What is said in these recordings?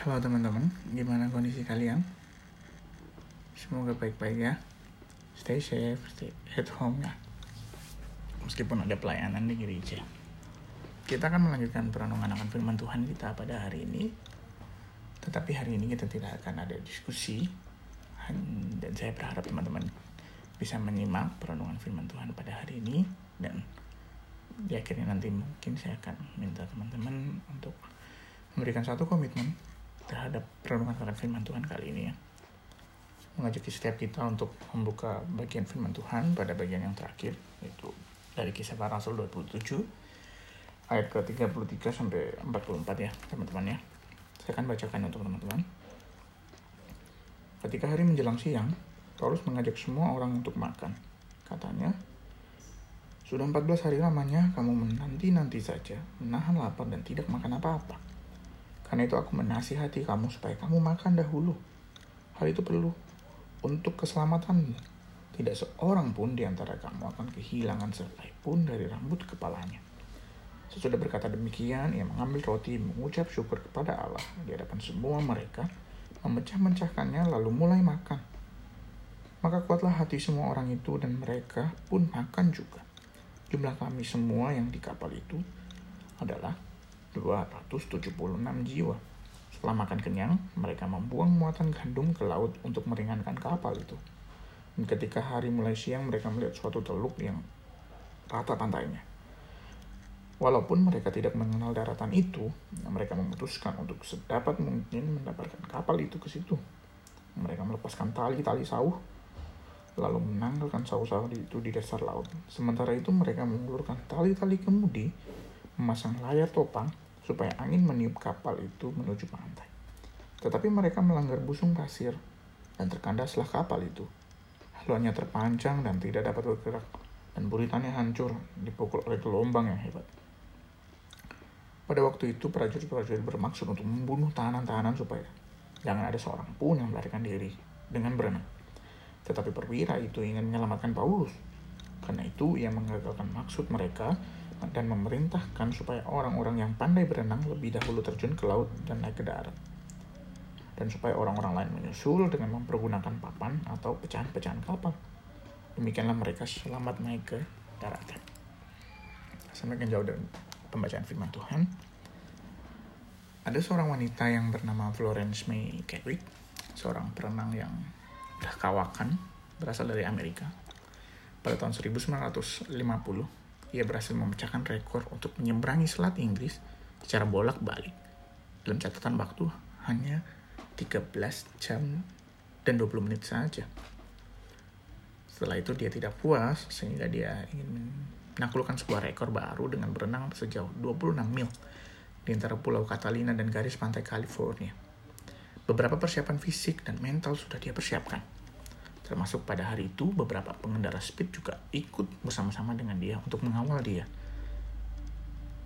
Halo teman-teman, gimana kondisi kalian? Semoga baik-baik ya. Stay safe, stay at home ya. Meskipun ada pelayanan di gereja. Kita akan melanjutkan perenungan akan firman Tuhan kita pada hari ini. Tetapi hari ini kita tidak akan ada diskusi. Dan saya berharap teman-teman bisa menyimak perenungan firman Tuhan pada hari ini. Dan di akhirnya nanti mungkin saya akan minta teman-teman untuk memberikan satu komitmen terhadap perenungan akan firman Tuhan kali ini ya. Mengajak setiap kita untuk membuka bagian firman Tuhan pada bagian yang terakhir, yaitu dari kisah para rasul 27, ayat ke-33 sampai 44 ya, teman-teman ya. Saya akan bacakan untuk teman-teman. Ketika hari menjelang siang, Paulus mengajak semua orang untuk makan. Katanya, sudah 14 hari lamanya kamu menanti-nanti saja, menahan lapar dan tidak makan apa-apa. Karena itu aku menasihati kamu supaya kamu makan dahulu. Hal itu perlu untuk keselamatanmu. Tidak seorang pun di antara kamu akan kehilangan sehelai pun dari rambut kepalanya. Sesudah berkata demikian, ia mengambil roti, mengucap syukur kepada Allah di hadapan semua mereka, memecah-mecahkannya lalu mulai makan. Maka kuatlah hati semua orang itu dan mereka pun makan juga. Jumlah kami semua yang di kapal itu adalah 276 jiwa. Setelah makan kenyang, mereka membuang muatan gandum ke laut untuk meringankan kapal itu. Dan ketika hari mulai siang, mereka melihat suatu teluk yang rata pantainya. Walaupun mereka tidak mengenal daratan itu, mereka memutuskan untuk sedapat mungkin mendapatkan kapal itu ke situ. Mereka melepaskan tali-tali sauh, lalu menanggalkan sauh-sauh itu di dasar laut. Sementara itu mereka mengulurkan tali-tali kemudi memasang layar topang supaya angin meniup kapal itu menuju pantai. Tetapi mereka melanggar busung pasir dan terkandaslah kapal itu. Haluannya terpancang dan tidak dapat bergerak dan buritannya hancur dipukul oleh gelombang yang hebat. Pada waktu itu prajurit-prajurit bermaksud untuk membunuh tahanan-tahanan supaya jangan ada seorang pun yang melarikan diri dengan berenang. Tetapi perwira itu ingin menyelamatkan Paulus. Karena itu ia mengagalkan maksud mereka dan memerintahkan supaya orang-orang yang pandai berenang lebih dahulu terjun ke laut dan naik ke darat. Dan supaya orang-orang lain menyusul dengan mempergunakan papan atau pecahan-pecahan kapal. Demikianlah mereka selamat naik ke daratan. Semakin jauh dari pembacaan firman Tuhan. Ada seorang wanita yang bernama Florence May Chadwick, seorang perenang yang udah kawakan, berasal dari Amerika. Pada tahun 1950, ia berhasil memecahkan rekor untuk menyeberangi Selat Inggris secara bolak-balik dalam catatan waktu hanya 13 jam dan 20 menit saja. Setelah itu dia tidak puas sehingga dia ingin menaklukkan sebuah rekor baru dengan berenang sejauh 26 mil di antara Pulau Catalina dan garis pantai California. Beberapa persiapan fisik dan mental sudah dia persiapkan Termasuk pada hari itu beberapa pengendara speed juga ikut bersama-sama dengan dia untuk mengawal dia.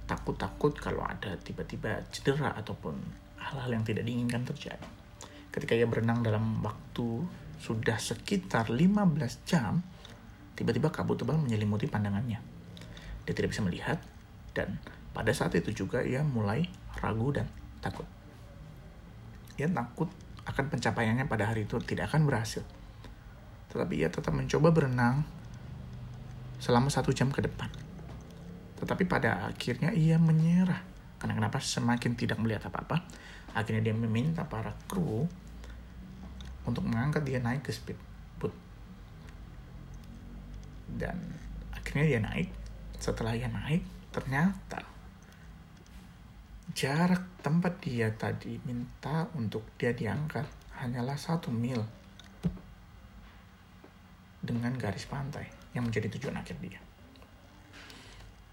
Takut-takut kalau ada tiba-tiba cedera ataupun hal-hal yang tidak diinginkan terjadi. Ketika ia berenang dalam waktu sudah sekitar 15 jam, tiba-tiba kabut tebal menyelimuti pandangannya. Dia tidak bisa melihat dan pada saat itu juga ia mulai ragu dan takut. Ia takut akan pencapaiannya pada hari itu tidak akan berhasil tetapi ia tetap mencoba berenang selama satu jam ke depan. Tetapi pada akhirnya ia menyerah. Karena kenapa semakin tidak melihat apa-apa, akhirnya dia meminta para kru untuk mengangkat dia naik ke speedboat. Dan akhirnya dia naik. Setelah ia naik, ternyata jarak tempat dia tadi minta untuk dia diangkat hanyalah satu mil dengan garis pantai yang menjadi tujuan akhir dia.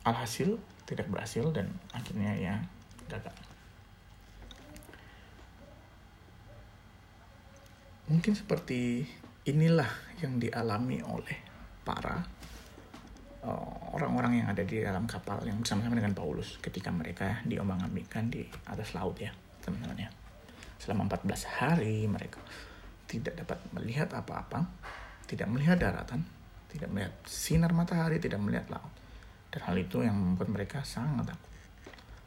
Alhasil tidak berhasil dan akhirnya ya gagal. Mungkin seperti inilah yang dialami oleh para uh, orang-orang yang ada di dalam kapal yang bersama-sama dengan Paulus ketika mereka diombang-ambingkan di atas laut ya teman-teman ya. Selama 14 hari mereka tidak dapat melihat apa-apa tidak melihat daratan, tidak melihat sinar matahari, tidak melihat laut. Dan hal itu yang membuat mereka sangat takut.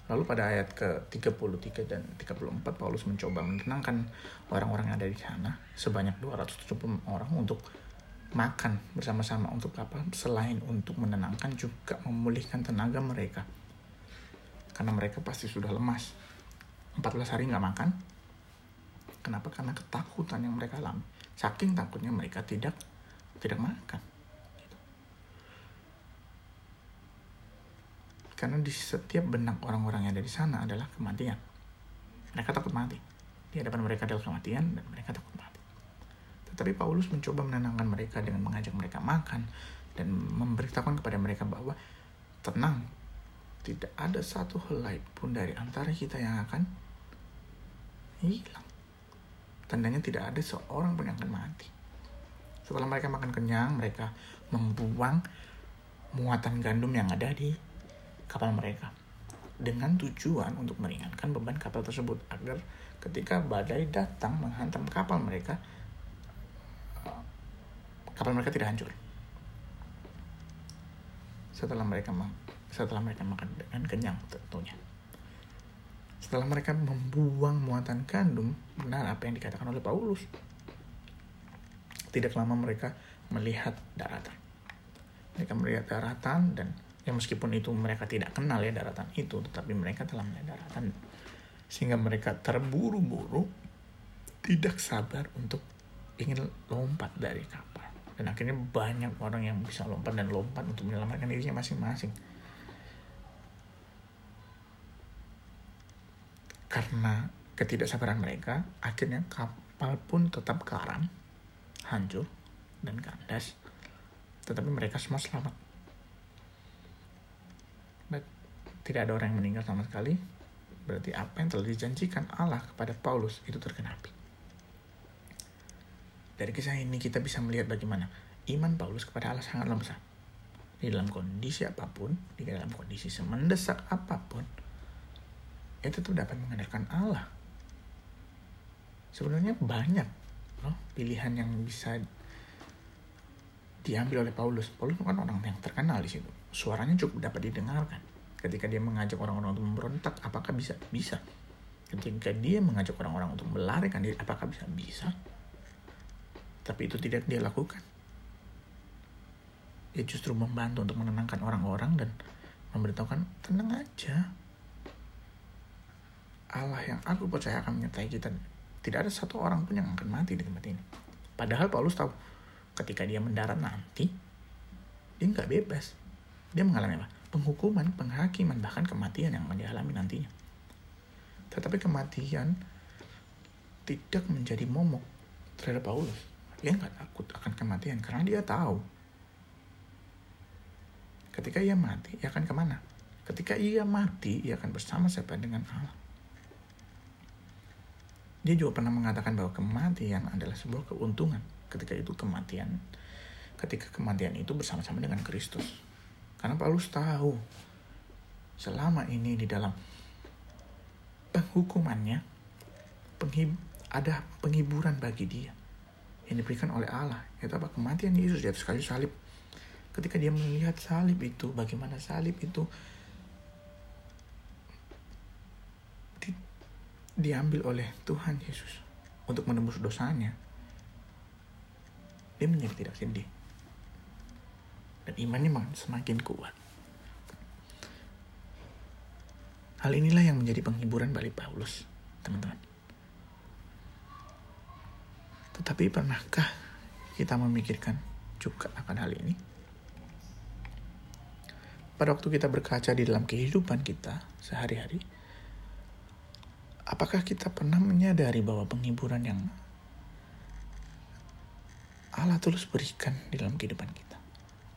Lalu pada ayat ke-33 dan 34 Paulus mencoba menenangkan orang-orang yang ada di sana sebanyak 270 orang untuk makan bersama-sama untuk apa? Selain untuk menenangkan juga memulihkan tenaga mereka. Karena mereka pasti sudah lemas. 14 hari nggak makan. Kenapa? Karena ketakutan yang mereka alami. Saking takutnya mereka tidak tidak makan. Karena di setiap benak orang-orang yang ada di sana adalah kematian. Mereka takut mati. Di hadapan mereka adalah kematian dan mereka takut mati. Tetapi Paulus mencoba menenangkan mereka dengan mengajak mereka makan dan memberitahukan kepada mereka bahwa tenang, tidak ada satu helai pun dari antara kita yang akan hilang. Tandanya tidak ada seorang pun yang akan mati. Setelah mereka makan kenyang, mereka membuang muatan gandum yang ada di kapal mereka dengan tujuan untuk meringankan beban kapal tersebut agar ketika badai datang menghantam kapal mereka eh, kapal mereka tidak hancur. Setelah mereka setelah mereka makan dengan kenyang tentunya. Setelah mereka membuang muatan gandum benar apa yang dikatakan oleh Paulus tidak lama mereka melihat daratan. Mereka melihat daratan dan ya meskipun itu mereka tidak kenal ya daratan itu tetapi mereka telah melihat daratan. Sehingga mereka terburu-buru tidak sabar untuk ingin lompat dari kapal. Dan akhirnya banyak orang yang bisa lompat dan lompat untuk menyelamatkan dirinya masing-masing. Karena ketidaksabaran mereka akhirnya kapal pun tetap karam hancur dan kandas tetapi mereka semua selamat tidak ada orang yang meninggal sama sekali, berarti apa yang telah dijanjikan Allah kepada Paulus itu tergenapi. Dari kisah ini kita bisa melihat bagaimana iman Paulus kepada Allah sangatlah besar. Di dalam kondisi apa pun, di dalam kondisi semendesak apa pun, itu tuh dapat mengandalkan Allah. Sebenarnya banyak pilihan yang bisa diambil oleh Paulus. Paulus kan orang yang terkenal di situ. Suaranya cukup dapat didengarkan. Ketika dia mengajak orang-orang untuk memberontak apakah bisa? Bisa. Ketika dia mengajak orang-orang untuk melarikan diri apakah bisa? Bisa. Tapi itu tidak dia lakukan. Dia justru membantu untuk menenangkan orang-orang dan memberitahukan tenang aja. Allah yang aku percaya akan menyertai kita tidak ada satu orang pun yang akan mati di tempat ini padahal Paulus tahu ketika dia mendarat nanti dia nggak bebas dia mengalami apa penghukuman, penghakiman, bahkan kematian yang akan dialami nantinya. Tetapi kematian tidak menjadi momok terhadap Paulus. Dia nggak takut akan kematian karena dia tahu ketika ia mati, ia akan ke mana? Ketika ia mati, ia akan bersama-sama dengan Allah. Dia juga pernah mengatakan bahwa kematian adalah sebuah keuntungan. Ketika itu kematian, ketika kematian itu bersama-sama dengan Kristus. Karena Paulus tahu selama ini di dalam penghukumannya penghib ada penghiburan bagi dia yang diberikan oleh Allah yaitu apa kematian Yesus di atas kayu salib ketika dia melihat salib itu bagaimana salib itu diambil oleh Tuhan Yesus untuk menembus dosanya dia menjadi tidak sedih dan imannya semakin kuat. Hal inilah yang menjadi penghiburan bagi Paulus, teman-teman. Tetapi pernahkah kita memikirkan juga akan hal ini? Pada waktu kita berkaca di dalam kehidupan kita sehari-hari, apakah kita pernah menyadari bahwa penghiburan yang Allah tulus berikan di dalam kehidupan kita?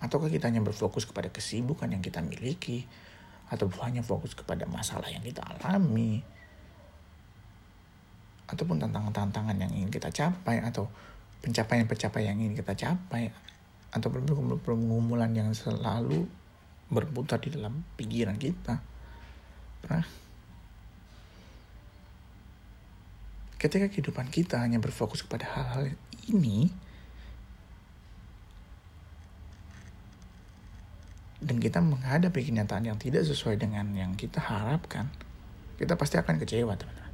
Ataukah kita hanya berfokus kepada kesibukan yang kita miliki? Atau hanya fokus kepada masalah yang kita alami? Ataupun tantangan-tantangan yang ingin kita capai? Atau pencapaian-pencapaian yang ingin kita capai? Atau pergumulan yang selalu berputar di dalam pikiran kita? Nah, ketika kehidupan kita hanya berfokus kepada hal-hal ini, dan kita menghadapi kenyataan yang tidak sesuai dengan yang kita harapkan, kita pasti akan kecewa, teman-teman.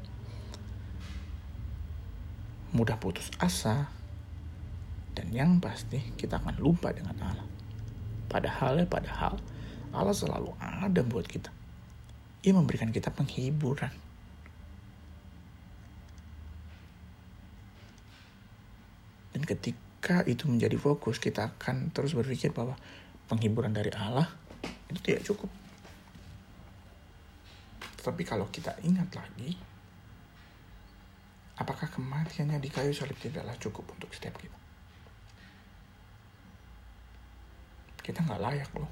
Mudah putus asa, dan yang pasti kita akan lupa dengan Allah. Padahal padahal Allah selalu ada buat kita. Ia memberikan kita penghiburan. Ketika itu menjadi fokus, kita akan terus berpikir bahwa penghiburan dari Allah itu tidak cukup. Tetapi kalau kita ingat lagi, apakah kematiannya di kayu salib tidaklah cukup untuk setiap kita? Kita nggak layak loh.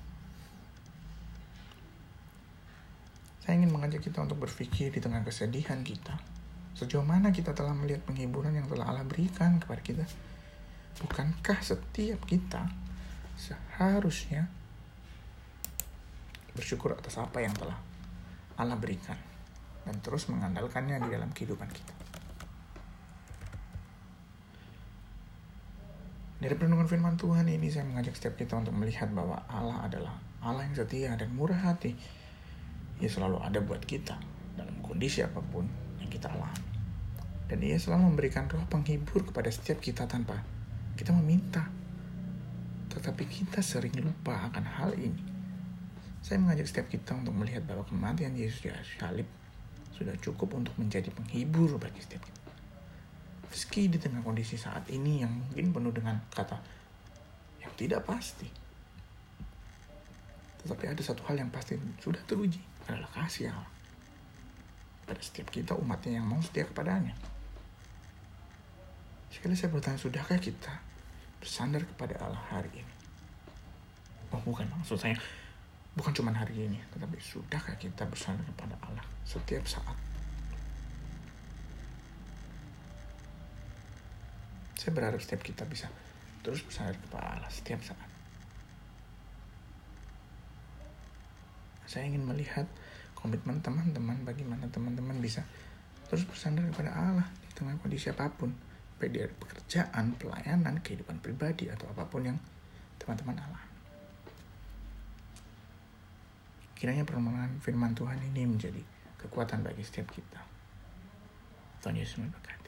Saya ingin mengajak kita untuk berpikir di tengah kesedihan kita. Sejauh mana kita telah melihat penghiburan yang telah Allah berikan kepada kita. Bukankah setiap kita seharusnya bersyukur atas apa yang telah Allah berikan dan terus mengandalkannya di dalam kehidupan kita. Dari perenungan firman Tuhan ini saya mengajak setiap kita untuk melihat bahwa Allah adalah Allah yang setia dan murah hati. Ia selalu ada buat kita dalam kondisi apa pun yang kita alami. Dan ia selalu memberikan roh penghibur kepada setiap kita tanpa kita meminta. Tetapi kita sering lupa akan hal ini. Saya mengajak setiap kita untuk melihat bahwa kematian Yesus di salib sudah cukup untuk menjadi penghibur bagi setiap kita. Meski di tengah kondisi saat ini yang mungkin penuh dengan kata yang tidak pasti. Tetapi ada satu hal yang pasti sudah teruji adalah kasih Allah. Pada setiap kita umatnya yang mau setia kepadanya. Sekali saya bertanya, sudahkah kita bersandar kepada Allah hari ini. Oh bukan maksud saya bukan cuma hari ini, tetapi sudahkah kita bersandar kepada Allah setiap saat. Saya berharap setiap kita bisa terus bersandar kepada Allah setiap saat. Saya ingin melihat komitmen teman-teman bagaimana teman-teman bisa terus bersandar kepada Allah di tengah kondisi apa pun baik dari pekerjaan, pelayanan, kehidupan pribadi, atau apa pun yang teman-teman alami. Kiranya permohonan firman Tuhan ini menjadi kekuatan bagi setiap kita. Tuhan Yesus memberkati.